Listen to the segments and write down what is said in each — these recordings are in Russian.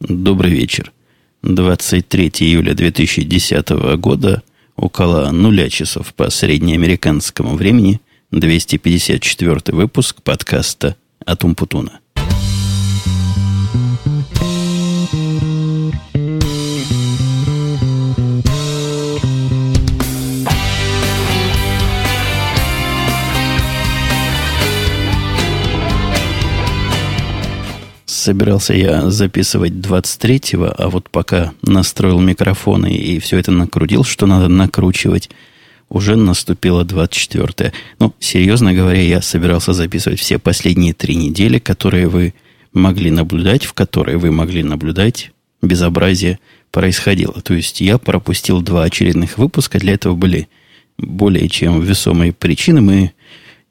Добрый вечер. 23 июля 2010 года, около нуля часов по среднеамериканскому времени, 254 выпуск подкаста «Атумпутуна». Собирался я записывать 23-го, а вот пока настроил микрофоны и все это накрутил, что надо накручивать, уже наступило 24-е. Ну, серьезно говоря, я собирался записывать все последние три недели, которые вы могли наблюдать, в которые вы могли наблюдать безобразие происходило. То есть я пропустил два очередных выпуска, для этого были более чем весомые причины. Мы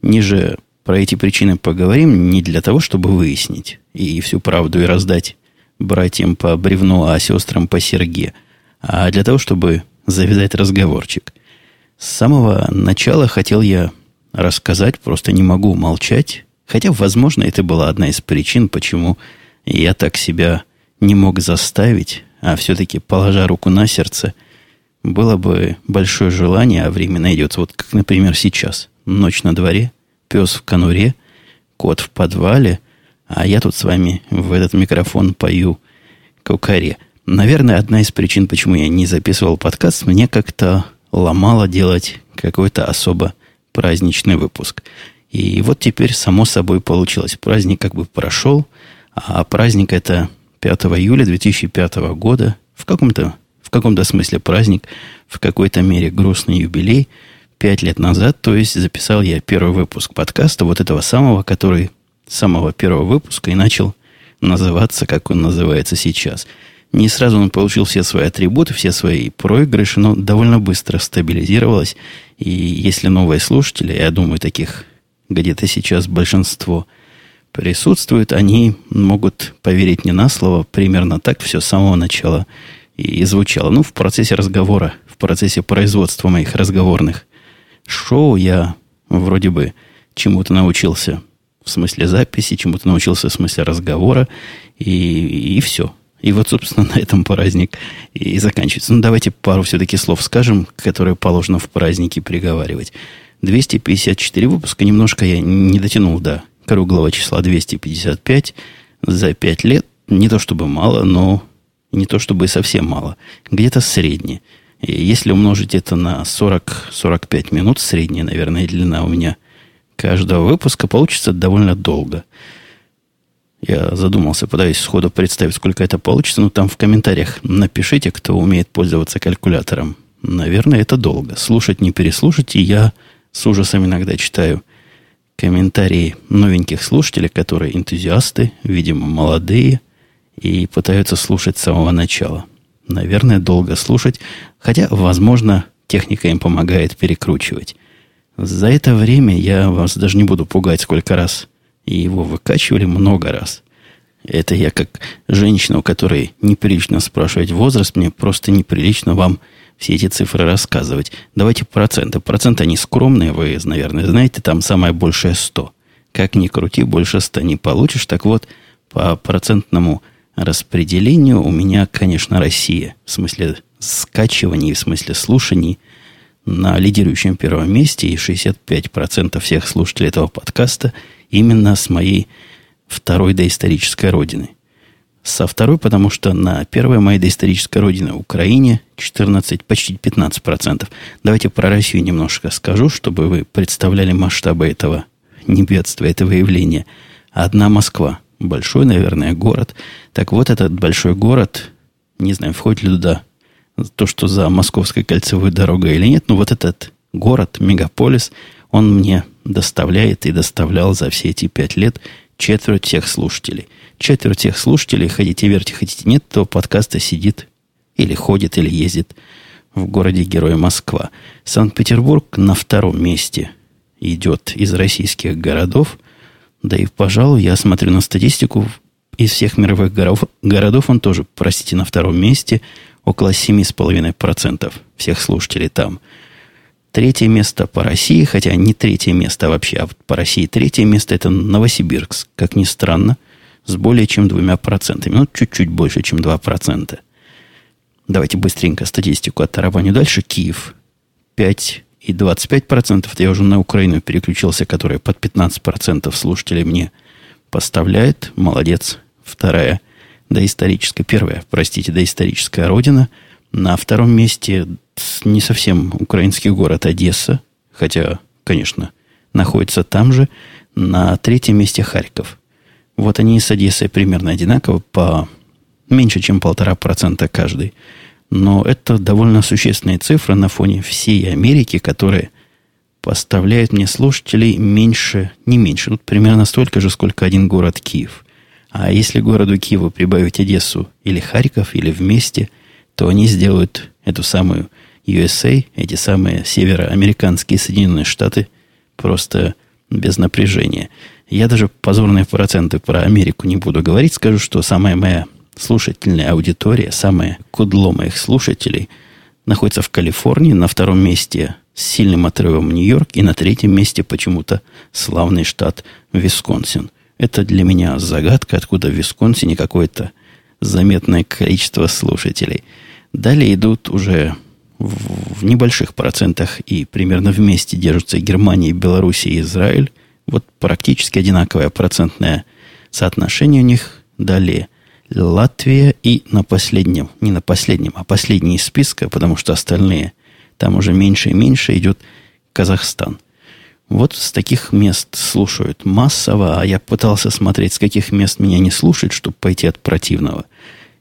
ниже про эти причины поговорим не для того, чтобы выяснить и всю правду и раздать братьям по бревну, а сестрам по серге, а для того, чтобы завязать разговорчик. С самого начала хотел я рассказать, просто не могу молчать, хотя, возможно, это была одна из причин, почему я так себя не мог заставить, а все-таки, положа руку на сердце, было бы большое желание, а время найдется, вот как, например, сейчас, ночь на дворе – пес в конуре, кот в подвале, а я тут с вами в этот микрофон пою кукаре. Наверное, одна из причин, почему я не записывал подкаст, мне как-то ломало делать какой-то особо праздничный выпуск. И вот теперь, само собой, получилось. Праздник как бы прошел, а праздник это 5 июля 2005 года. В каком-то в каком-то смысле праздник, в какой-то мере грустный юбилей – пять лет назад, то есть записал я первый выпуск подкаста, вот этого самого, который самого первого выпуска и начал называться, как он называется сейчас. Не сразу он получил все свои атрибуты, все свои проигрыши, но довольно быстро стабилизировалось. И если новые слушатели, я думаю, таких где-то сейчас большинство присутствует, они могут поверить не на слово, примерно так все с самого начала и звучало. Ну, в процессе разговора, в процессе производства моих разговорных шоу я вроде бы чему-то научился в смысле записи, чему-то научился в смысле разговора, и, и все. И вот, собственно, на этом праздник и заканчивается. Ну, давайте пару все-таки слов скажем, которые положено в праздники приговаривать. 254 выпуска, немножко я не дотянул до круглого числа 255 за 5 лет. Не то чтобы мало, но не то чтобы совсем мало. Где-то среднее. И если умножить это на 40-45 минут, средняя, наверное, длина у меня каждого выпуска, получится довольно долго. Я задумался, пытаюсь сходу представить, сколько это получится. Ну, там в комментариях напишите, кто умеет пользоваться калькулятором. Наверное, это долго. Слушать, не переслушать. И я с ужасом иногда читаю комментарии новеньких слушателей, которые энтузиасты, видимо, молодые, и пытаются слушать с самого начала. Наверное, долго слушать, хотя, возможно, техника им помогает перекручивать. За это время я вас даже не буду пугать, сколько раз его выкачивали, много раз. Это я как женщина, у которой неприлично спрашивать возраст, мне просто неприлично вам все эти цифры рассказывать. Давайте проценты. Проценты, они скромные, вы, наверное, знаете, там самое большее 100. Как ни крути, больше 100 не получишь. Так вот, по процентному распределению у меня, конечно, Россия. В смысле скачиваний, в смысле слушаний на лидирующем первом месте. И 65% всех слушателей этого подкаста именно с моей второй доисторической родины. Со второй, потому что на первой моей доисторической родине Украине 14, почти 15%. Давайте про Россию немножко скажу, чтобы вы представляли масштабы этого небедствия, этого явления. Одна Москва – большой, наверное, город. Так вот, этот большой город, не знаю, входит ли туда то, что за Московской кольцевой дорогой или нет, но вот этот город, мегаполис, он мне доставляет и доставлял за все эти пять лет четверть всех слушателей. Четверть всех слушателей, хотите верьте, хотите нет, то подкаста сидит или ходит, или ездит в городе Героя Москва. Санкт-Петербург на втором месте идет из российских городов – да и, пожалуй, я смотрю на статистику из всех мировых городов, городов он тоже, простите, на втором месте, около 7,5% всех слушателей там. Третье место по России, хотя не третье место вообще, а по России третье место это Новосибирск, как ни странно. с более чем двумя процентами. Ну, чуть-чуть больше, чем 2%. Давайте быстренько статистику оттарабаню дальше. Киев 5 и 25%. Это я уже на Украину переключился, которая под 15% слушателей мне поставляет. Молодец. Вторая доисторическая, первая, простите, доисторическая родина. На втором месте не совсем украинский город Одесса, хотя, конечно, находится там же. На третьем месте Харьков. Вот они с Одессой примерно одинаково, по меньше, чем полтора процента каждый. Но это довольно существенные цифры на фоне всей Америки, которая поставляет мне слушателей меньше, не меньше, тут примерно столько же, сколько один город Киев. А если городу Киеву прибавить Одессу или Харьков, или вместе, то они сделают эту самую USA, эти самые североамериканские Соединенные Штаты, просто без напряжения. Я даже позорные проценты про Америку не буду говорить, скажу, что самая моя слушательная аудитория, самое кудло моих слушателей, находится в Калифорнии, на втором месте с сильным отрывом Нью-Йорк, и на третьем месте почему-то славный штат Висконсин. Это для меня загадка, откуда в Висконсине какое-то заметное количество слушателей. Далее идут уже в, в небольших процентах и примерно вместе держатся Германия, Белоруссия и Израиль. Вот практически одинаковое процентное соотношение у них. Далее – Латвия и на последнем, не на последнем, а последний из списка, потому что остальные, там уже меньше и меньше идет Казахстан. Вот с таких мест слушают массово, а я пытался смотреть, с каких мест меня не слушают, чтобы пойти от противного.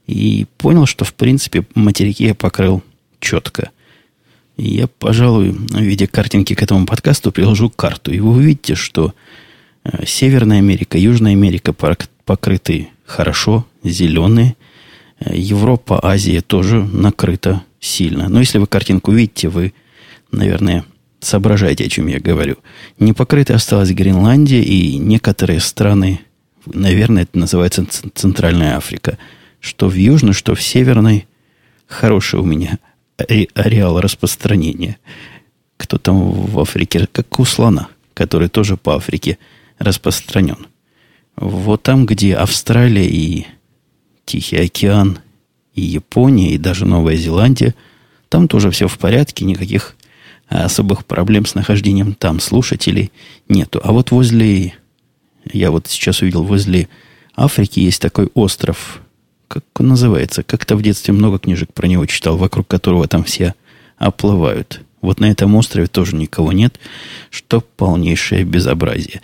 И понял, что, в принципе, материки я покрыл четко. И я, пожалуй, в виде картинки к этому подкасту приложу карту. И вы увидите, что э, Северная Америка, Южная Америка покрыты хорошо, зеленые. Европа, Азия тоже накрыта сильно. Но если вы картинку видите, вы, наверное, соображаете, о чем я говорю. Не покрытой осталась Гренландия и некоторые страны, наверное, это называется Центральная Африка. Что в Южной, что в Северной. Хороший у меня ареал распространения. Кто там в Африке, как у слона, который тоже по Африке распространен. Вот там, где Австралия и Тихий океан, и Япония, и даже Новая Зеландия, там тоже все в порядке, никаких особых проблем с нахождением там слушателей нету. А вот возле, я вот сейчас увидел, возле Африки есть такой остров, как он называется? Как-то в детстве много книжек про него читал, вокруг которого там все оплывают. Вот на этом острове тоже никого нет, что полнейшее безобразие.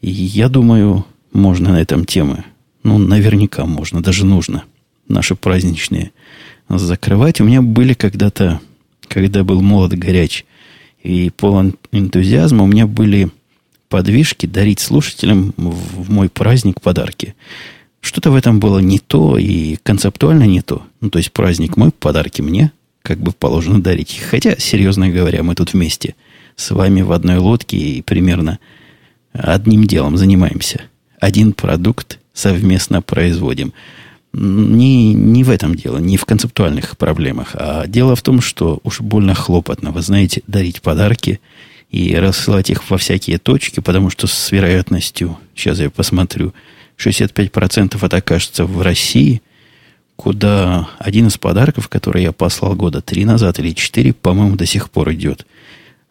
И я думаю, можно на этом темы. Ну, наверняка можно, даже нужно. Наши праздничные закрывать. У меня были когда-то, когда был молод горяч и полон энтузиазма, у меня были подвижки дарить слушателям в мой праздник подарки. Что-то в этом было не то и концептуально не то. Ну, то есть праздник мой, подарки мне, как бы положено дарить. Хотя, серьезно говоря, мы тут вместе с вами в одной лодке и примерно одним делом занимаемся – один продукт совместно производим. Не, не в этом дело, не в концептуальных проблемах, а дело в том, что уж больно хлопотно, вы знаете, дарить подарки и рассылать их во всякие точки, потому что с вероятностью, сейчас я посмотрю, 65% это окажется в России, куда один из подарков, который я послал года три назад или четыре, по-моему, до сих пор идет.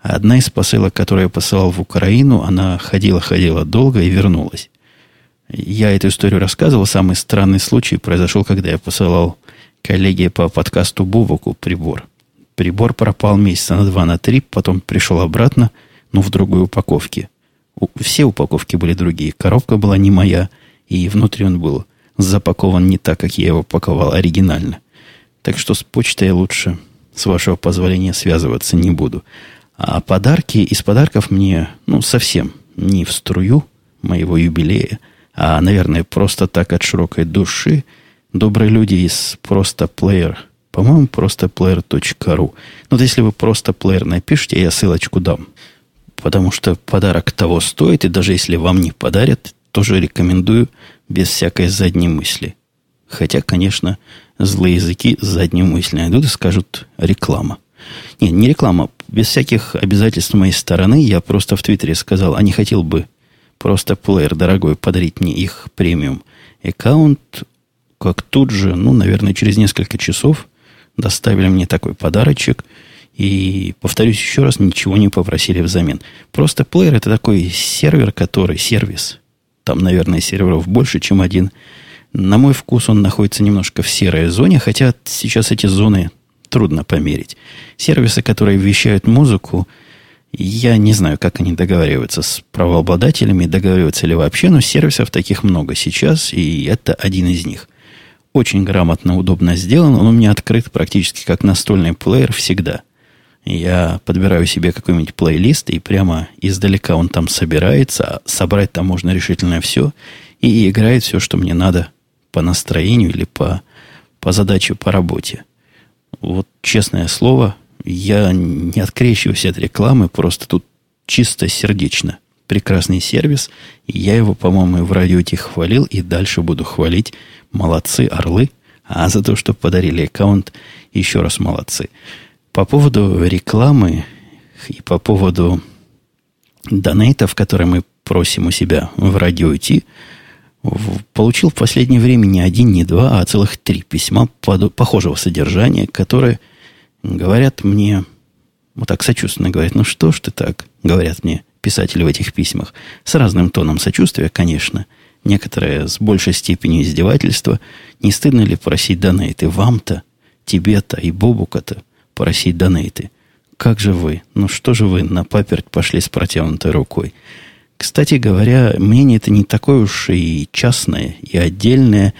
Одна из посылок, которую я посылал в Украину, она ходила-ходила долго и вернулась. Я эту историю рассказывал. Самый странный случай произошел, когда я посылал коллеге по подкасту Бубоку прибор. Прибор пропал месяца на два, на три, потом пришел обратно, но в другой упаковке. Все упаковки были другие. Коробка была не моя, и внутри он был запакован не так, как я его паковал оригинально. Так что с почтой лучше, с вашего позволения, связываться не буду. А подарки из подарков мне, ну, совсем не в струю моего юбилея – а, наверное, просто так от широкой души добрые люди из просто player, по-моему, просто player.ru. Ну, вот если вы просто player напишите, я ссылочку дам. Потому что подарок того стоит, и даже если вам не подарят, тоже рекомендую без всякой задней мысли. Хотя, конечно, злые языки заднюю мысль найдут и скажут реклама. Не, не реклама. Без всяких обязательств моей стороны я просто в Твиттере сказал, а не хотел бы просто плеер дорогой подарить мне их премиум аккаунт, как тут же, ну, наверное, через несколько часов доставили мне такой подарочек. И, повторюсь еще раз, ничего не попросили взамен. Просто плеер это такой сервер, который, сервис, там, наверное, серверов больше, чем один. На мой вкус он находится немножко в серой зоне, хотя сейчас эти зоны трудно померить. Сервисы, которые вещают музыку, я не знаю, как они договариваются с правообладателями, договариваются ли вообще, но сервисов таких много сейчас, и это один из них. Очень грамотно, удобно сделан. Он у меня открыт практически как настольный плеер всегда. Я подбираю себе какой-нибудь плейлист, и прямо издалека он там собирается, а собрать там можно решительно все, и играет все, что мне надо по настроению или по, по задаче по работе. Вот честное слово, я не открещиваюсь от рекламы, просто тут чисто сердечно. Прекрасный сервис. Я его, по-моему, в радио хвалил и дальше буду хвалить. Молодцы, орлы. А за то, что подарили аккаунт, еще раз молодцы. По поводу рекламы и по поводу донейтов, которые мы просим у себя в радио идти, получил в последнее время не один, не два, а целых три письма похожего содержания, которые говорят мне, вот так сочувственно говорят, ну что ж ты так, говорят мне писатели в этих письмах, с разным тоном сочувствия, конечно, некоторые с большей степенью издевательства, не стыдно ли просить донейты вам-то, тебе-то и Бобука-то просить донейты? Как же вы, ну что же вы на паперть пошли с протянутой рукой? Кстати говоря, мнение это не такое уж и частное, и отдельное.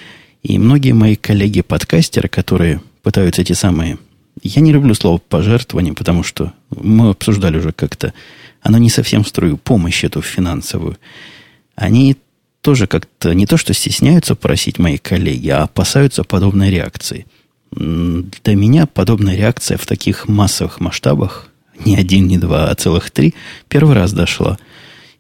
И многие мои коллеги-подкастеры, которые пытаются эти самые... Я не люблю слово пожертвование, потому что мы обсуждали уже как-то. Оно не совсем в струю помощь эту финансовую. Они тоже как-то не то что стесняются просить мои коллеги, а опасаются подобной реакции. Для меня подобная реакция в таких массовых масштабах, не один, не два, а целых три, первый раз дошла –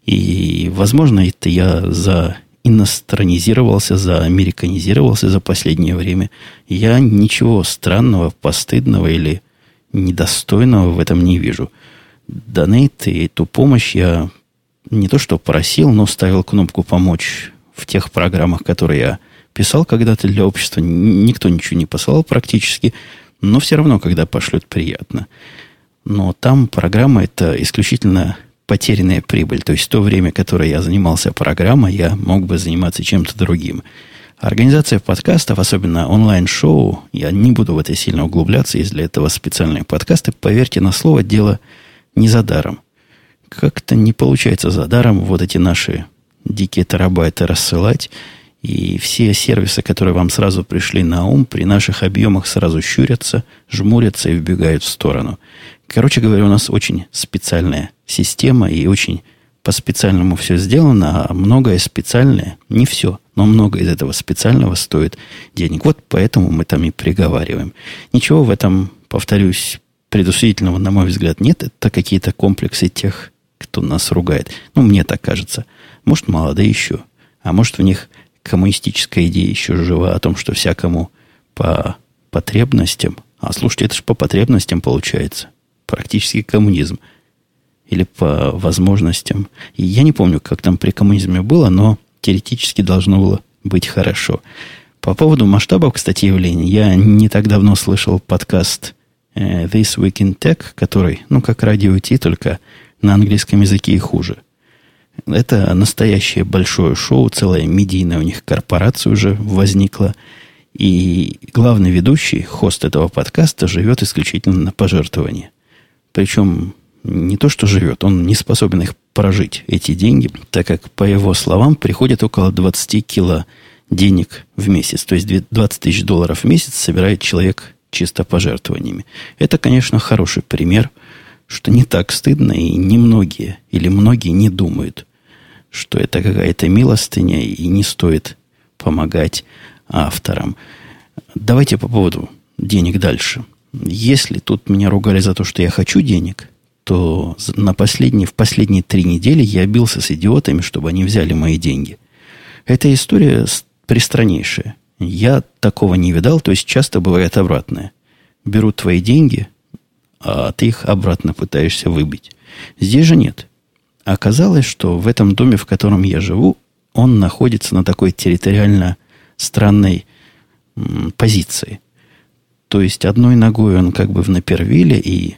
и, возможно, это я за иностранизировался, за американизировался за последнее время. Я ничего странного, постыдного или недостойного в этом не вижу. Донейт и эту помощь я не то что просил, но ставил кнопку «Помочь» в тех программах, которые я писал когда-то для общества. Никто ничего не посылал практически, но все равно, когда пошлют, приятно. Но там программа это исключительно потерянная прибыль. То есть то время, которое я занимался программой, я мог бы заниматься чем-то другим. Организация подкастов, особенно онлайн-шоу, я не буду в это сильно углубляться, есть для этого специальные подкасты. Поверьте на слово, дело не за даром. Как-то не получается за даром вот эти наши дикие терабайты рассылать. И все сервисы, которые вам сразу пришли на ум, при наших объемах сразу щурятся, жмурятся и вбегают в сторону. Короче говоря, у нас очень специальная система и очень по-специальному все сделано, а многое специальное, не все, но много из этого специального стоит денег. Вот поэтому мы там и приговариваем. Ничего в этом, повторюсь, предусудительного, на мой взгляд, нет. Это какие-то комплексы тех, кто нас ругает. Ну, мне так кажется. Может, молодые еще. А может, в них коммунистическая идея еще жива о том, что всякому по потребностям. А слушайте, это же по потребностям получается практически коммунизм. Или по возможностям. И я не помню, как там при коммунизме было, но теоретически должно было быть хорошо. По поводу масштабов, кстати, явлений, я не так давно слышал подкаст э, This Week in Tech, который, ну, как радио Ти, только на английском языке и хуже. Это настоящее большое шоу, целая медийная у них корпорация уже возникла. И главный ведущий, хост этого подкаста, живет исключительно на пожертвования. Причем не то, что живет, он не способен их прожить, эти деньги, так как, по его словам, приходит около 20 кило денег в месяц. То есть 20 тысяч долларов в месяц собирает человек чисто пожертвованиями. Это, конечно, хороший пример, что не так стыдно, и немногие или многие не думают, что это какая-то милостыня, и не стоит помогать авторам. Давайте по поводу денег дальше – если тут меня ругали за то, что я хочу денег, то на последние, в последние три недели я бился с идиотами, чтобы они взяли мои деньги. Эта история пристраннейшая. Я такого не видал, то есть часто бывает обратное. Берут твои деньги, а ты их обратно пытаешься выбить. Здесь же нет. Оказалось, что в этом доме, в котором я живу, он находится на такой территориально странной м, позиции. То есть одной ногой он как бы в Напервиле, и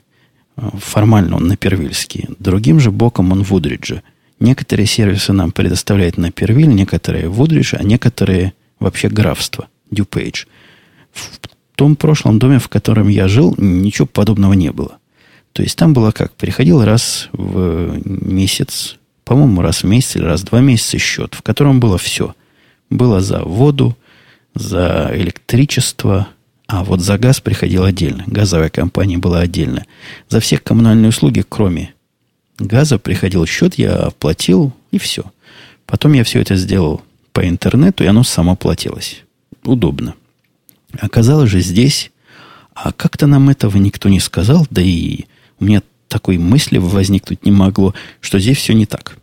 формально он напервильский, другим же боком он в Удридже. Некоторые сервисы нам предоставляют Напервиль, некоторые в Удридже, а некоторые вообще графство, Дюпейдж. В том прошлом доме, в котором я жил, ничего подобного не было. То есть там было как? Приходил раз в месяц, по-моему, раз в месяц или раз в два месяца счет, в котором было все. Было за воду, за электричество, а вот за газ приходил отдельно. Газовая компания была отдельно. За все коммунальные услуги, кроме газа, приходил счет, я оплатил, и все. Потом я все это сделал по интернету, и оно само платилось. Удобно. Оказалось же здесь, а как-то нам этого никто не сказал, да и у меня такой мысли возникнуть не могло, что здесь все не так.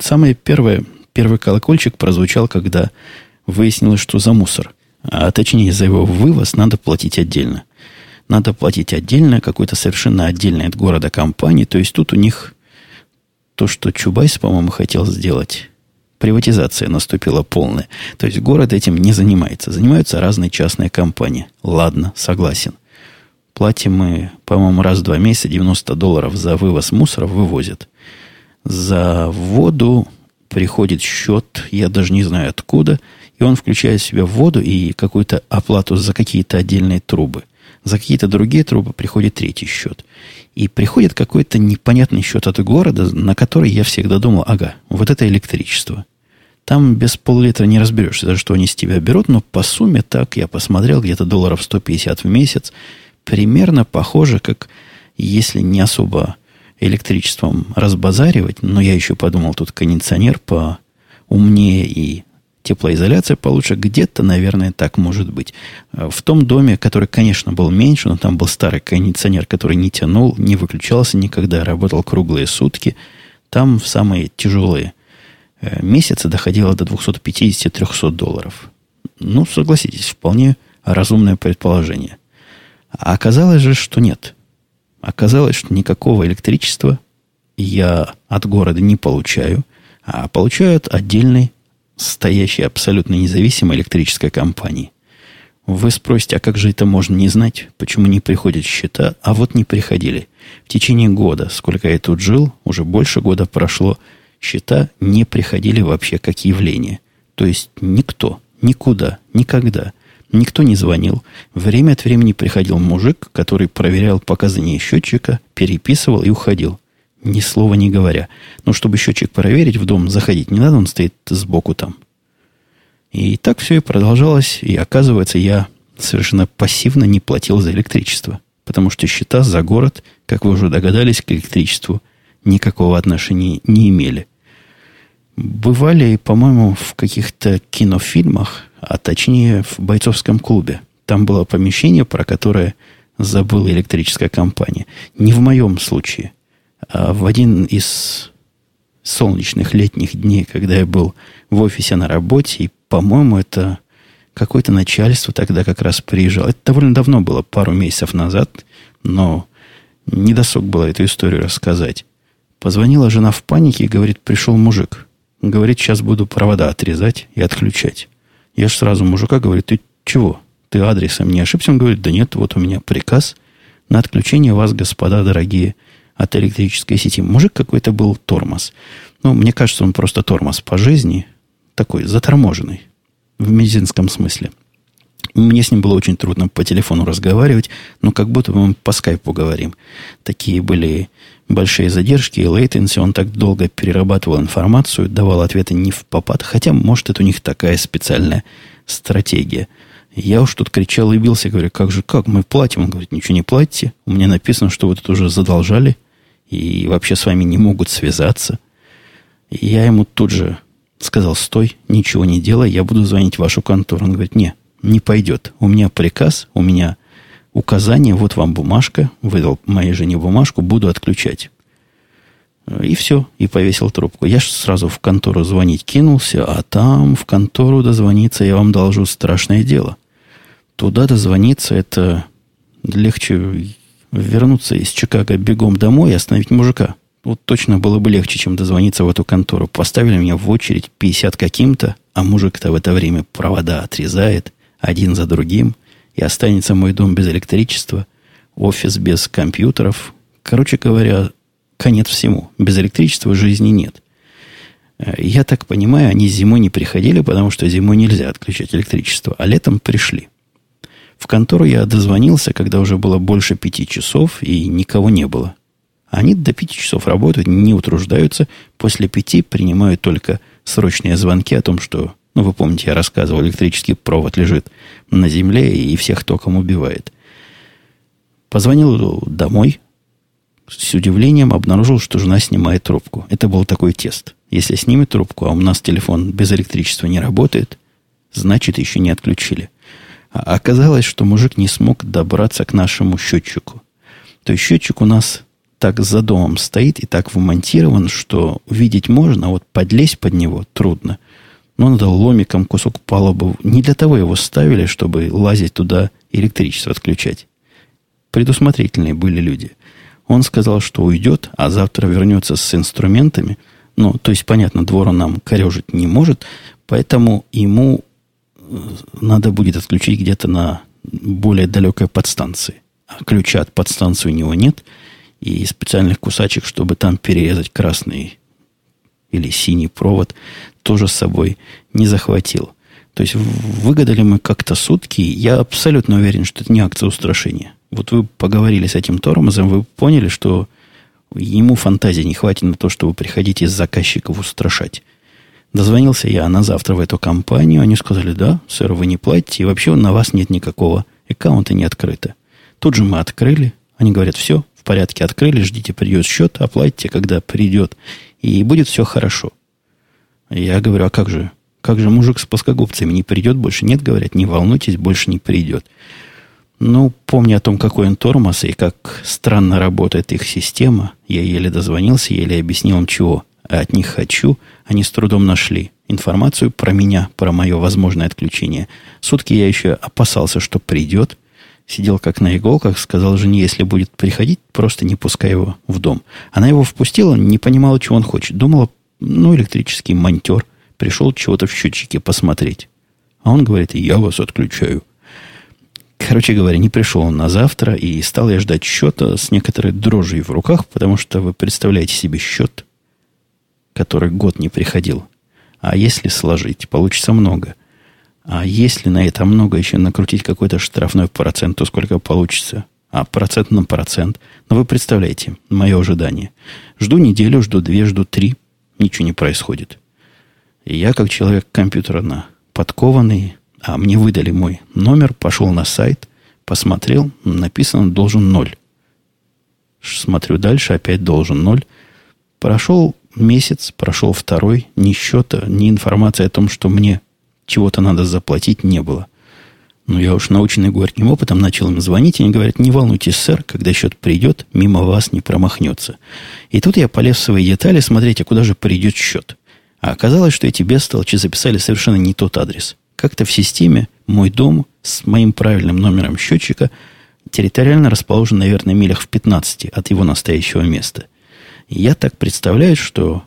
Самое первое, первый колокольчик прозвучал, когда выяснилось, что за мусор а точнее за его вывоз надо платить отдельно. Надо платить отдельно какой-то совершенно отдельной от города компании. То есть тут у них то, что Чубайс, по-моему, хотел сделать, приватизация наступила полная. То есть город этим не занимается. Занимаются разные частные компании. Ладно, согласен. Платим мы, по-моему, раз в два месяца 90 долларов за вывоз мусора вывозят. За воду приходит счет, я даже не знаю откуда – и он включает в себя воду и какую-то оплату за какие-то отдельные трубы. За какие-то другие трубы приходит третий счет. И приходит какой-то непонятный счет от города, на который я всегда думал, ага, вот это электричество. Там без пол-литра не разберешься, за что они с тебя берут, но по сумме так я посмотрел, где-то долларов 150 в месяц. Примерно похоже, как если не особо электричеством разбазаривать, но я еще подумал, тут кондиционер по умнее и теплоизоляция получше, где-то, наверное, так может быть. Э, в том доме, который, конечно, был меньше, но там был старый кондиционер, который не тянул, не выключался никогда, работал круглые сутки, там в самые тяжелые э, месяцы доходило до 250-300 долларов. Ну, согласитесь, вполне разумное предположение. А оказалось же, что нет. Оказалось, что никакого электричества я от города не получаю, а получаю от отдельной стоящей абсолютно независимой электрической компании. Вы спросите, а как же это можно не знать? Почему не приходят счета? А вот не приходили. В течение года, сколько я тут жил, уже больше года прошло, счета не приходили вообще как явление. То есть никто, никуда, никогда. Никто не звонил. Время от времени приходил мужик, который проверял показания счетчика, переписывал и уходил ни слова не говоря. Но чтобы счетчик проверить, в дом заходить не надо, он стоит сбоку там. И так все и продолжалось. И оказывается, я совершенно пассивно не платил за электричество. Потому что счета за город, как вы уже догадались, к электричеству никакого отношения не имели. Бывали, по-моему, в каких-то кинофильмах, а точнее в бойцовском клубе. Там было помещение, про которое забыла электрическая компания. Не в моем случае. А в один из солнечных летних дней, когда я был в офисе на работе, и, по-моему, это какое-то начальство тогда как раз приезжало. Это довольно давно было, пару месяцев назад, но не досуг было эту историю рассказать. Позвонила жена в панике и говорит, пришел мужик. Говорит, сейчас буду провода отрезать и отключать. Я же сразу мужика говорю, ты чего? Ты адресом не ошибся? Он говорит, да нет, вот у меня приказ на отключение вас, господа дорогие, от электрической сети. Мужик какой-то был тормоз. Ну, мне кажется, он просто тормоз по жизни. Такой заторможенный. В медицинском смысле. Мне с ним было очень трудно по телефону разговаривать, но как будто мы по скайпу говорим. Такие были большие задержки и лейтенси. Он так долго перерабатывал информацию, давал ответы не в попад. Хотя, может, это у них такая специальная стратегия. Я уж тут кричал и бился, говорю, как же, как, мы платим? Он говорит, ничего не платите. У меня написано, что вы тут уже задолжали и вообще с вами не могут связаться. И я ему тут же сказал, стой, ничего не делай, я буду звонить в вашу контору. Он говорит, не, не пойдет. У меня приказ, у меня указание, вот вам бумажка, выдал моей жене бумажку, буду отключать. И все, и повесил трубку. Я же сразу в контору звонить кинулся, а там в контору дозвониться, я вам должу страшное дело. Туда дозвониться, это легче вернуться из Чикаго бегом домой и остановить мужика. Вот точно было бы легче, чем дозвониться в эту контору. Поставили меня в очередь 50 каким-то, а мужик-то в это время провода отрезает один за другим, и останется мой дом без электричества, офис без компьютеров. Короче говоря, конец всему. Без электричества жизни нет. Э, я так понимаю, они зимой не приходили, потому что зимой нельзя отключать электричество, а летом пришли. В контору я дозвонился, когда уже было больше пяти часов, и никого не было. Они до пяти часов работают, не утруждаются. После пяти принимают только срочные звонки о том, что, ну, вы помните, я рассказывал, электрический провод лежит на земле и всех током убивает. Позвонил домой, с удивлением обнаружил, что жена снимает трубку. Это был такой тест. Если снимет трубку, а у нас телефон без электричества не работает, значит, еще не отключили. А оказалось, что мужик не смог добраться к нашему счетчику. То есть счетчик у нас так за домом стоит и так вмонтирован, что увидеть можно, а вот подлезть под него трудно. Но надо ломиком кусок палубы. Не для того его ставили, чтобы лазить туда электричество отключать. Предусмотрительные были люди. Он сказал, что уйдет, а завтра вернется с инструментами. Ну, то есть, понятно, двор он нам корежить не может, поэтому ему надо будет отключить где-то на более далекой подстанции. А ключа от подстанции у него нет – и специальных кусачек, чтобы там перерезать красный или синий провод, тоже с собой не захватил. То есть выгадали мы как-то сутки. Я абсолютно уверен, что это не акция устрашения. Вот вы поговорили с этим тормозом, вы поняли, что ему фантазии не хватит на то, чтобы приходить из заказчиков устрашать. Дозвонился я на завтра в эту компанию. Они сказали, да, сэр, вы не платите, и вообще на вас нет никакого аккаунта не открыто. Тут же мы открыли. Они говорят, все, порядке открыли, ждите, придет счет, оплатите, когда придет, и будет все хорошо. Я говорю, а как же, как же мужик с плоскогубцами не придет больше? Нет, говорят, не волнуйтесь, больше не придет. Ну, помня о том, какой он тормоз и как странно работает их система, я еле дозвонился, еле объяснил им, чего от них хочу. Они с трудом нашли информацию про меня, про мое возможное отключение. Сутки я еще опасался, что придет – сидел как на иголках, сказал жене, если будет приходить, просто не пускай его в дом. Она его впустила, не понимала, чего он хочет. Думала, ну, электрический монтер. Пришел чего-то в счетчике посмотреть. А он говорит, я вас отключаю. Короче говоря, не пришел он на завтра, и стал я ждать счета с некоторой дрожью в руках, потому что вы представляете себе счет, который год не приходил. А если сложить, получится много – а если на это много еще накрутить какой-то штрафной процент, то сколько получится? А процент на процент. Но ну, вы представляете, мое ожидание. Жду неделю, жду две, жду три. Ничего не происходит. И я, как человек компьютерно подкованный, а мне выдали мой номер, пошел на сайт, посмотрел, написано должен ноль. Смотрю дальше, опять должен ноль. Прошел месяц, прошел второй, ни счета, ни информации о том, что мне чего-то надо заплатить, не было. Но я уж наученный горьким опытом начал им звонить, и они говорят, не волнуйтесь, сэр, когда счет придет, мимо вас не промахнется. И тут я полез в свои детали, смотреть, а куда же придет счет. А оказалось, что эти бестолчи записали совершенно не тот адрес. Как-то в системе мой дом с моим правильным номером счетчика территориально расположен, наверное, милях в 15 от его настоящего места. Я так представляю, что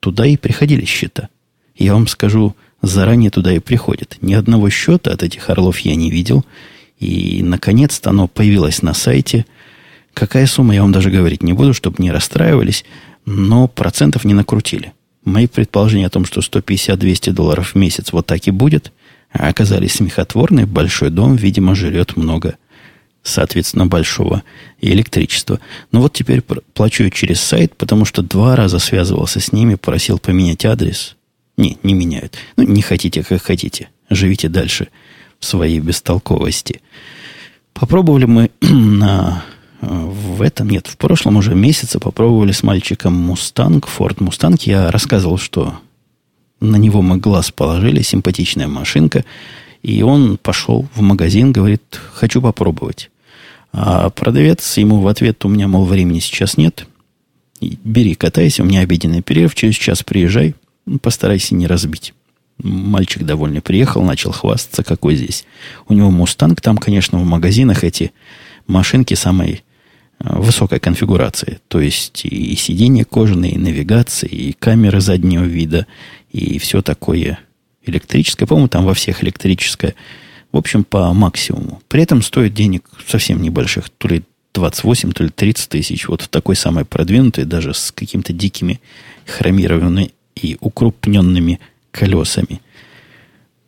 туда и приходили счета. Я вам скажу, заранее туда и приходит. Ни одного счета от этих орлов я не видел. И, наконец-то, оно появилось на сайте. Какая сумма, я вам даже говорить не буду, чтобы не расстраивались, но процентов не накрутили. Мои предположения о том, что 150-200 долларов в месяц вот так и будет, оказались смехотворны. Большой дом, видимо, жрет много, соответственно, большого электричества. Но вот теперь плачу через сайт, потому что два раза связывался с ними, просил поменять адрес. Не, не меняют. Ну, не хотите, как хотите. Живите дальше в своей бестолковости. Попробовали мы на в этом, нет, в прошлом уже месяце попробовали с мальчиком Мустанг, Форд Мустанг. Я рассказывал, что на него мы глаз положили, симпатичная машинка. И он пошел в магазин, говорит, хочу попробовать. А продавец ему в ответ, у меня, мол, времени сейчас нет. Бери, катайся, у меня обеденный перерыв, через час приезжай. Ну, постарайся не разбить. Мальчик довольно приехал, начал хвастаться, какой здесь. У него мустанг, там, конечно, в магазинах эти машинки самой э, высокой конфигурации. То есть и сиденья кожаные, и навигация, и камеры заднего вида, и все такое электрическая. По-моему, там во всех электрическая. В общем, по максимуму. При этом стоит денег совсем небольших. То ли 28, то ли 30 тысяч. Вот в такой самой продвинутой, даже с какими-то дикими хромированными и укрупненными колесами.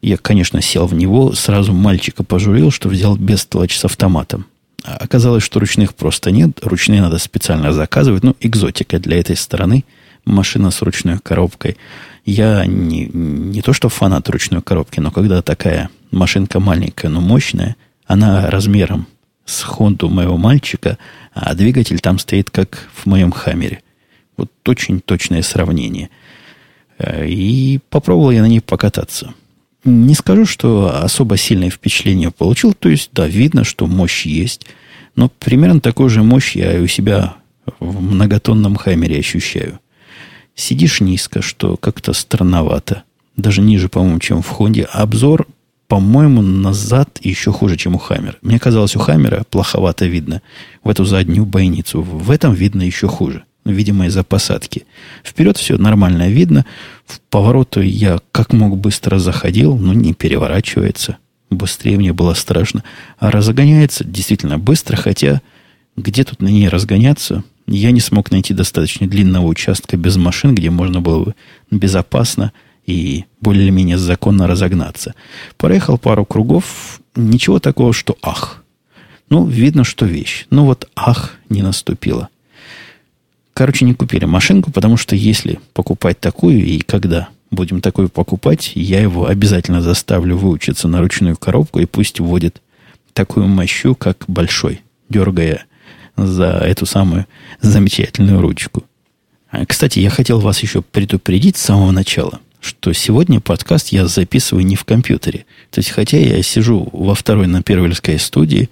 Я, конечно, сел в него, сразу мальчика пожурил, что взял без толочь с автоматом. А оказалось, что ручных просто нет. Ручные надо специально заказывать. Ну, экзотика для этой стороны. Машина с ручной коробкой. Я не, не то что фанат ручной коробки, но когда такая машинка маленькая, но мощная, она размером с Хонду моего мальчика, а двигатель там стоит как в моем Хаммере. Вот очень точное сравнение. Э, и попробовал я на ней покататься. Не скажу, что особо сильное впечатление получил. То есть, да, видно, что мощь есть. Но примерно такую же мощь я и у себя в многотонном Хаммере ощущаю. Сидишь низко, что как-то странновато. Даже ниже, по-моему, чем в Хонде. Обзор, по-моему, назад еще хуже, чем у Хаммера. Мне казалось, у Хаммера плоховато видно в эту заднюю бойницу. В этом видно еще хуже. Видимо, из-за посадки. Вперед все нормально видно. В повороту я как мог быстро заходил, но не переворачивается. Быстрее мне было страшно. А разгоняется действительно быстро, хотя где тут на ней разгоняться? я не смог найти достаточно длинного участка без машин, где можно было бы безопасно и более-менее законно разогнаться. Проехал пару кругов, ничего такого, что ах. Ну, видно, что вещь. Но вот ах не наступило. Короче, не купили машинку, потому что если покупать такую и когда будем такую покупать, я его обязательно заставлю выучиться на ручную коробку и пусть вводит такую мощу, как большой, дергая за эту самую замечательную ручку. А, кстати, я хотел вас еще предупредить с самого начала, что сегодня подкаст я записываю не в компьютере. То есть, хотя я сижу во второй на Первольской студии,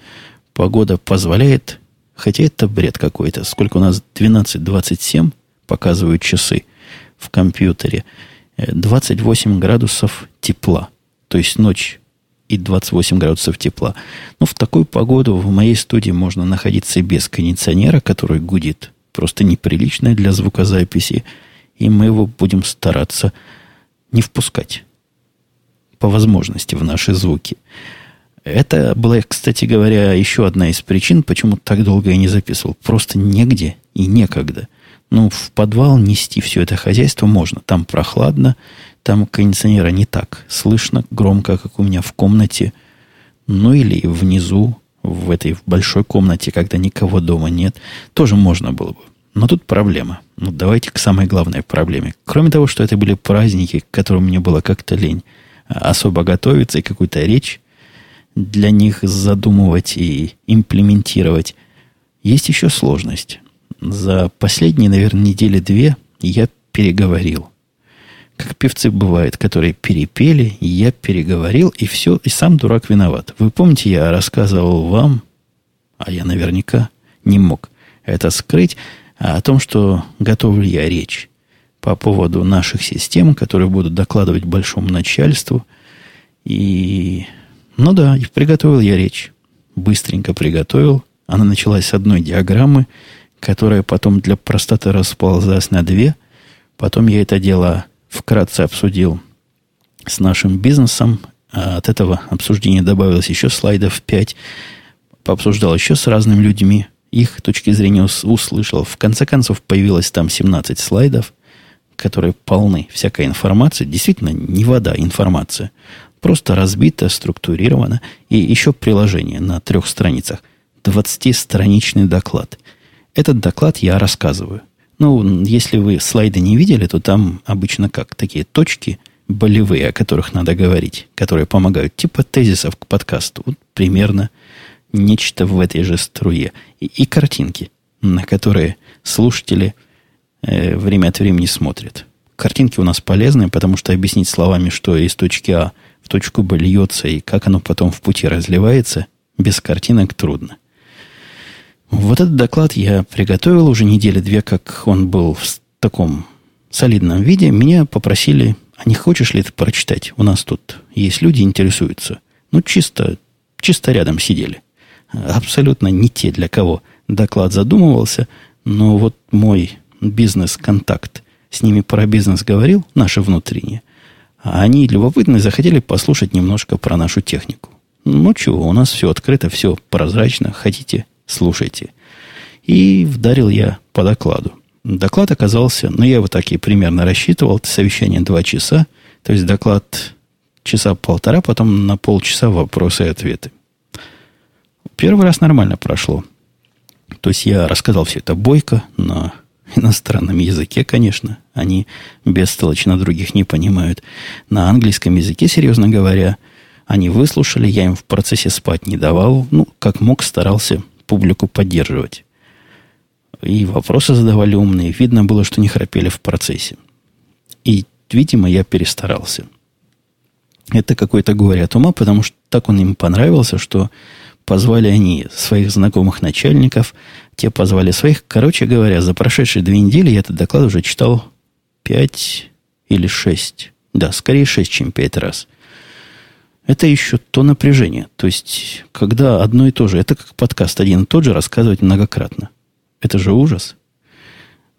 погода позволяет, хотя это бред какой-то. Сколько у нас? 12.27 показывают часы в компьютере. 28 градусов тепла. То есть ночь и 28 градусов тепла. Но в такую погоду в моей студии можно находиться без кондиционера, который гудит просто неприлично для звукозаписи, и мы его будем стараться не впускать по возможности в наши звуки. Это была, кстати говоря, еще одна из причин, почему так долго я не записывал. Просто негде и некогда. Ну, в подвал нести все это хозяйство можно. Там прохладно, там кондиционера не так слышно громко, как у меня в комнате. Ну или внизу, в этой большой комнате, когда никого дома нет, тоже можно было бы. Но тут проблема. Ну, давайте к самой главной проблеме. Кроме того, что это были праздники, к которым мне было как-то лень особо готовиться и какую-то речь для них задумывать и имплементировать, есть еще сложность. За последние, наверное, недели две я переговорил как певцы бывают, которые перепели, я переговорил, и все, и сам дурак виноват. Вы помните, я рассказывал вам, а я наверняка не мог это скрыть, о том, что готовлю я речь по поводу наших систем, которые будут докладывать большому начальству. И, ну да, приготовил я речь. Быстренько приготовил. Она началась с одной диаграммы, которая потом для простоты расползлась на две. Потом я это дело вкратце обсудил с нашим бизнесом. А от этого обсуждения добавилось еще слайдов 5. Пообсуждал еще с разными людьми. Их точки зрения услышал. В конце концов, появилось там 17 слайдов, которые полны всякой информации. Действительно, не вода, информация. Просто разбито, структурировано. И еще приложение на трех страницах. 20-страничный доклад. Этот доклад я рассказываю. Ну, если вы слайды не видели, то там обычно как? Такие точки болевые, о которых надо говорить, которые помогают, типа тезисов к подкасту. Вот примерно нечто в этой же струе. И, и картинки, на которые слушатели э, время от времени смотрят. Картинки у нас полезные, потому что объяснить словами, что из точки А в точку Б льется и как оно потом в пути разливается, без картинок трудно. Вот этот доклад я приготовил уже недели две, как он был в таком солидном виде. Меня попросили, а не хочешь ли ты прочитать? У нас тут есть люди, интересуются. Ну, чисто, чисто рядом сидели. Абсолютно не те, для кого доклад задумывался. Но вот мой бизнес-контакт с ними про бизнес говорил, наши внутренние. Они любопытные захотели послушать немножко про нашу технику. Ну чего, у нас все открыто, все прозрачно. Хотите, слушайте. И вдарил я по докладу. Доклад оказался, ну, я его так и примерно рассчитывал, совещание два часа, то есть доклад часа полтора, потом на полчаса вопросы и ответы. Первый раз нормально прошло. То есть я рассказал все это бойко на иностранном языке, конечно. Они бестолочь на других не понимают. На английском языке, серьезно говоря, они выслушали, я им в процессе спать не давал. Ну, как мог, старался публику поддерживать. И вопросы задавали умные. Видно было, что не храпели в процессе. И, видимо, я перестарался. Это какой-то горе от ума, потому что так он им понравился, что позвали они своих знакомых начальников, те позвали своих. Короче говоря, за прошедшие две недели я этот доклад уже читал пять или шесть. Да, скорее шесть, чем пять раз. Это еще то напряжение. То есть, когда одно и то же, это как подкаст один и тот же рассказывать многократно. Это же ужас.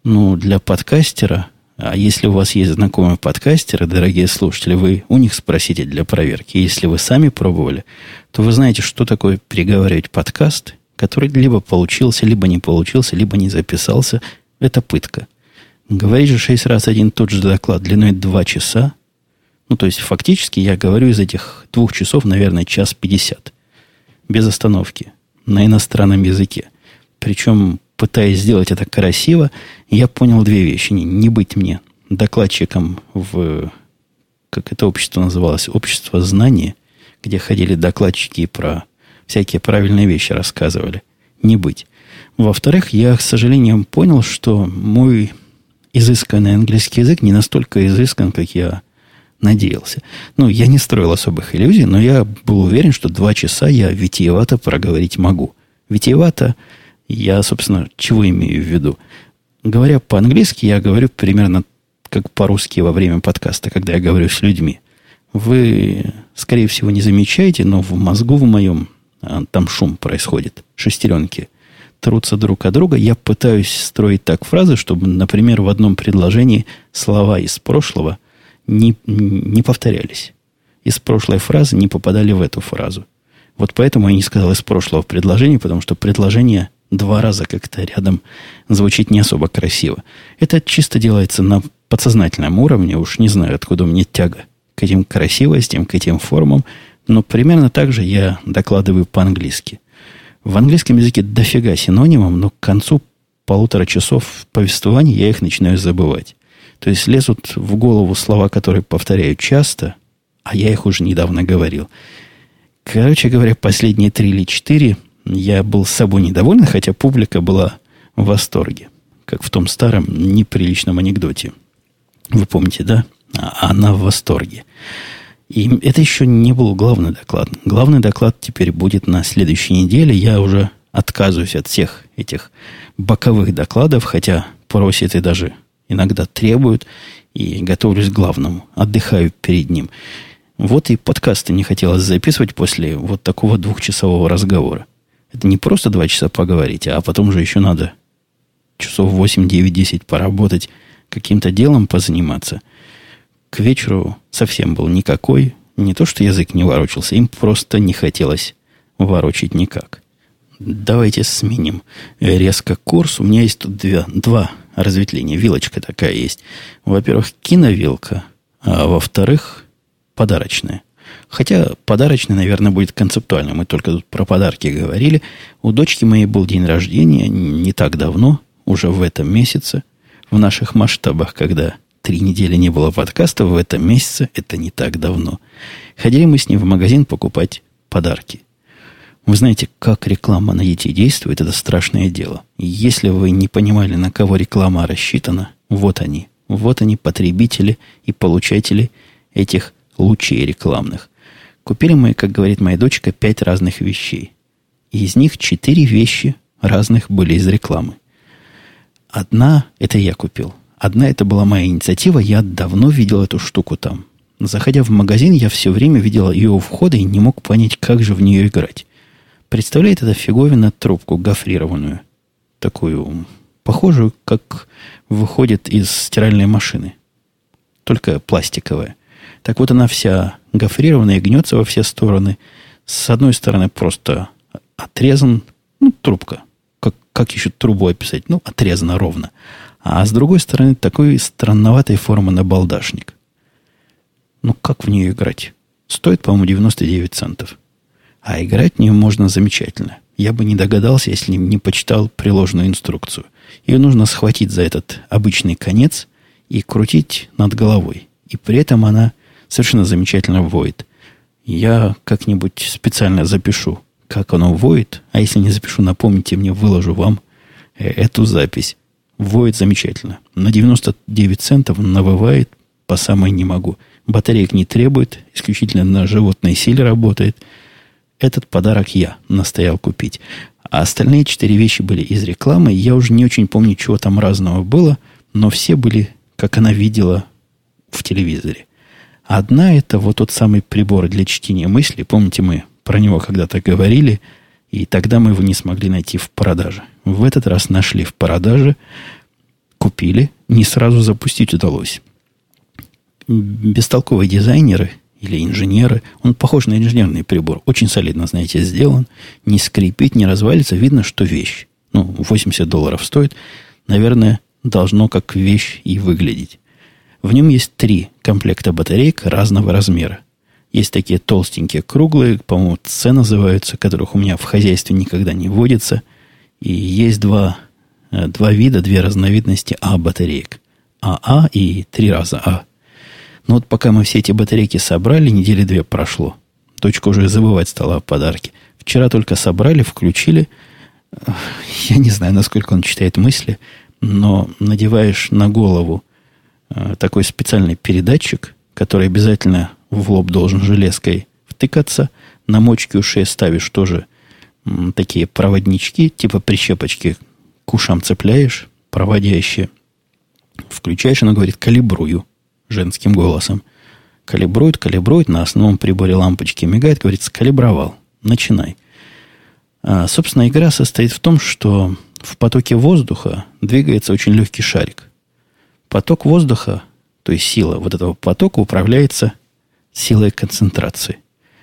Ну, для подкастера, а если у вас есть знакомые подкастеры, дорогие слушатели, вы у них спросите для проверки. Если вы сами пробовали, то вы знаете, что такое переговаривать подкаст, который либо получился, либо не получился, либо не записался. Это пытка. Говорить же шесть раз один тот же доклад длиной два часа. Ну, то есть, фактически я говорю из этих двух часов, наверное, час пятьдесят. Без остановки. На иностранном языке. Причем пытаясь сделать это красиво, я понял две вещи. Не, не быть мне докладчиком в, как это общество называлось, общество знания, где ходили докладчики про всякие правильные вещи рассказывали. Не быть. Во-вторых, я, к сожалению, понял, что мой изысканный английский язык не настолько изыскан, как я надеялся. Ну, я не строил особых иллюзий, но я был уверен, что два часа я витиевато проговорить могу. Витиевато я, собственно, чего имею в виду? Говоря по-английски, я говорю примерно как по-русски во время подкаста, когда я говорю с людьми. Вы, скорее всего, не замечаете, но в мозгу в моем а, там шум происходит. Шестеренки трутся друг от друга. Я пытаюсь строить так фразы, чтобы, например, в одном предложении слова из прошлого не, не повторялись. Из прошлой фразы не попадали в эту фразу. Вот поэтому я не сказал из прошлого предложения, потому что предложение два раза как-то рядом звучит не особо красиво. Это чисто делается на подсознательном уровне. Уж не знаю, откуда у меня тяга к этим красивостям, к этим формам. Но примерно так же я докладываю по-английски. В английском языке дофига синонимов, но к концу полутора часов повествования я их начинаю забывать. То есть лезут в голову слова, которые повторяю часто, а я их уже недавно говорил. Короче говоря, последние три или четыре я был с собой недоволен, хотя публика была в восторге. Как в том старом неприличном анекдоте. Вы помните, да? А она в восторге. И это еще не был главный доклад. Главный доклад теперь будет на следующей неделе. Я уже отказываюсь от всех этих боковых докладов, хотя просят и даже иногда требуют, и готовлюсь к главному. Отдыхаю перед ним. Вот и подкасты не хотелось записывать после вот такого двухчасового разговора. Это не просто два часа поговорить, а потом же еще надо часов 8, 9, 10 поработать, каким-то делом позаниматься. К вечеру совсем был никакой. Не то, что язык не ворочался, им просто не хотелось ворочить никак. Давайте сменим резко курс. У меня есть тут две, два разветвления. Вилочка такая есть. Во-первых, киновилка, а во-вторых, подарочная. Хотя подарочный, наверное, будет концептуально. Мы только тут про подарки говорили. У дочки моей был день рождения не так давно, уже в этом месяце. В наших масштабах, когда три недели не было подкаста, в этом месяце это не так давно. Ходили мы с ним в магазин покупать подарки. Вы знаете, как реклама на детей действует, это страшное дело. Если вы не понимали, на кого реклама рассчитана, вот они. Вот они, потребители и получатели этих лучей рекламных. Купили мы, как говорит моя дочка, пять разных вещей. И из них четыре вещи разных были из рекламы. Одна, это я купил. Одна, это была моя инициатива, я давно видел эту штуку там. Заходя в магазин, я все время видел ее у входа и не мог понять, как же в нее играть. Представляет эта фиговина трубку гофрированную. Такую, похожую, как выходит из стиральной машины. Только пластиковая. Так вот она вся гофрированная, гнется во все стороны. С одной стороны просто отрезан, ну, трубка. Как, как еще трубу описать? Ну, отрезана ровно. А с другой стороны такой странноватой формы набалдашник. Ну, как в нее играть? Стоит, по-моему, 99 центов. А играть в нее можно замечательно. Я бы не догадался, если не почитал приложенную инструкцию. Ее нужно схватить за этот обычный конец и крутить над головой. И при этом она совершенно замечательно воет. Я как-нибудь специально запишу, как оно воет. А если не запишу, напомните мне, выложу вам э, эту запись. Воет замечательно. На 99 центов навывает по самой не могу. Батареек не требует, исключительно на животной силе работает. Этот подарок я настоял купить. А остальные четыре вещи были из рекламы. Я уже не очень помню, чего там разного было, но все были, как она видела в телевизоре. Одна это вот тот самый прибор для чтения мыслей. Помните, мы про него когда-то говорили, и тогда мы его не смогли найти в продаже. В этот раз нашли в продаже, купили, не сразу запустить удалось. Бестолковые дизайнеры или инженеры, он похож на инженерный прибор, очень солидно, знаете, сделан, не скрипит, не развалится, видно, что вещь. Ну, 80 долларов стоит, наверное, должно как вещь и выглядеть. В нем есть три комплекта батареек разного размера. Есть такие толстенькие, круглые, по-моему, С называются, которых у меня в хозяйстве никогда не водится. И есть два, э, два вида, две разновидности А батареек. АА и три раза А. Но вот пока мы все эти батарейки собрали, недели две прошло. Дочка уже забывать стала о подарке. Вчера только собрали, включили. Я не знаю, насколько он читает мысли, но надеваешь на голову Э, такой специальный передатчик, который обязательно в лоб должен железкой втыкаться. На мочке ушей ставишь тоже такие проводнички, типа прищепочки к ушам цепляешь, проводящие. Включаешь, она говорит, калибрую женским голосом. Калибрует, калибрует, на основном приборе лампочки мигает, говорит, скалибровал, начинай. А, собственно, игра состоит в том, что в потоке воздуха двигается очень легкий шарик. Поток воздуха, то есть сила вот этого потока управляется силой концентрации.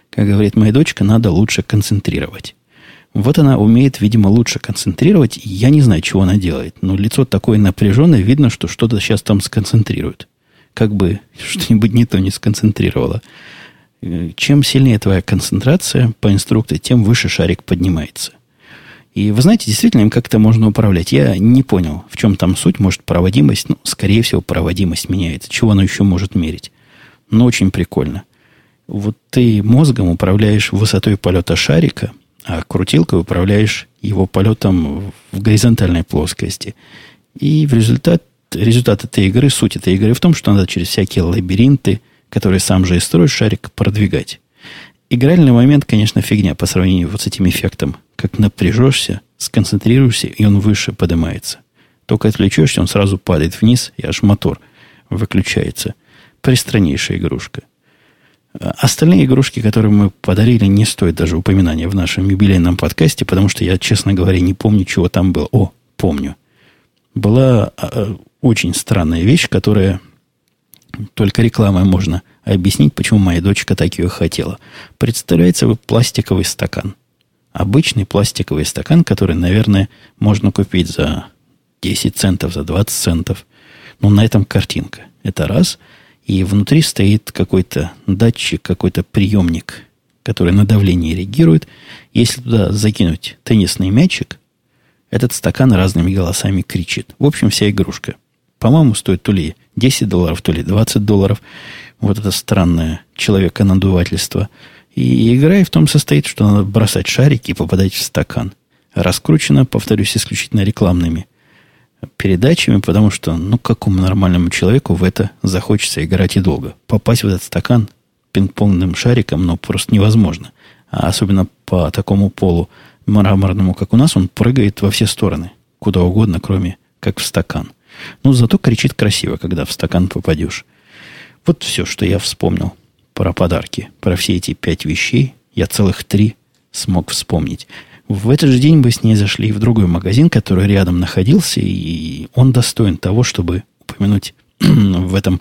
Как говорит моя дочка, надо лучше концентрировать. Вот она умеет, видимо, лучше концентрировать. Я не знаю, чего она делает. Но лицо такое напряженное, видно, что что-то сейчас там сконцентрирует. Как бы что-нибудь не то не сконцентрировало. Чем сильнее твоя концентрация по инструкции, тем выше шарик поднимается. И вы знаете, действительно им как-то можно управлять. Я не понял, в чем там суть. Может, проводимость, ну, скорее всего, проводимость меняется. Чего оно еще может мерить? Но очень прикольно. Вот ты мозгом управляешь высотой полета шарика, а крутилкой управляешь его полетом в горизонтальной плоскости. И в результат, результат этой игры, суть этой игры в том, что надо через всякие лабиринты, которые сам же и строишь, шарик продвигать. Игральный момент, конечно, фигня по сравнению вот с этим эффектом как напряжешься, сконцентрируешься, и он выше поднимается. Только отвлечешься, он сразу падает вниз, и аж мотор выключается. Пристраннейшая игрушка. А остальные игрушки, которые мы подарили, не стоят даже упоминания в нашем юбилейном подкасте, потому что я, честно говоря, не помню, чего там было. О, помню. Была а, очень странная вещь, которая только рекламой можно объяснить, почему моя дочка так ее хотела. Представляется вы пластиковый стакан. Обычный пластиковый стакан, который, наверное, можно купить за 10 центов, за 20 центов. Но на этом картинка. Это раз. И внутри стоит какой-то датчик, какой-то приемник, который на давление реагирует. Если туда закинуть теннисный мячик, этот стакан разными голосами кричит. В общем, вся игрушка. По-моему, стоит то ли 10 долларов, то ли 20 долларов. Вот это странное человека-надувательство – и игра и в том состоит, что надо бросать шарики и попадать в стакан. Раскручено, повторюсь, исключительно рекламными передачами, потому что, ну, какому нормальному человеку в это захочется играть и долго. Попасть в этот стакан пинг-понгным шариком, ну, просто невозможно. А особенно по такому полу мраморному, как у нас, он прыгает во все стороны. Куда угодно, кроме как в стакан. Ну, зато кричит красиво, когда в стакан попадешь. Вот все, что я вспомнил про подарки, про все эти пять вещей, я целых три смог вспомнить. В этот же день мы с ней зашли в другой магазин, который рядом находился, и он достоин того, чтобы упомянуть в этом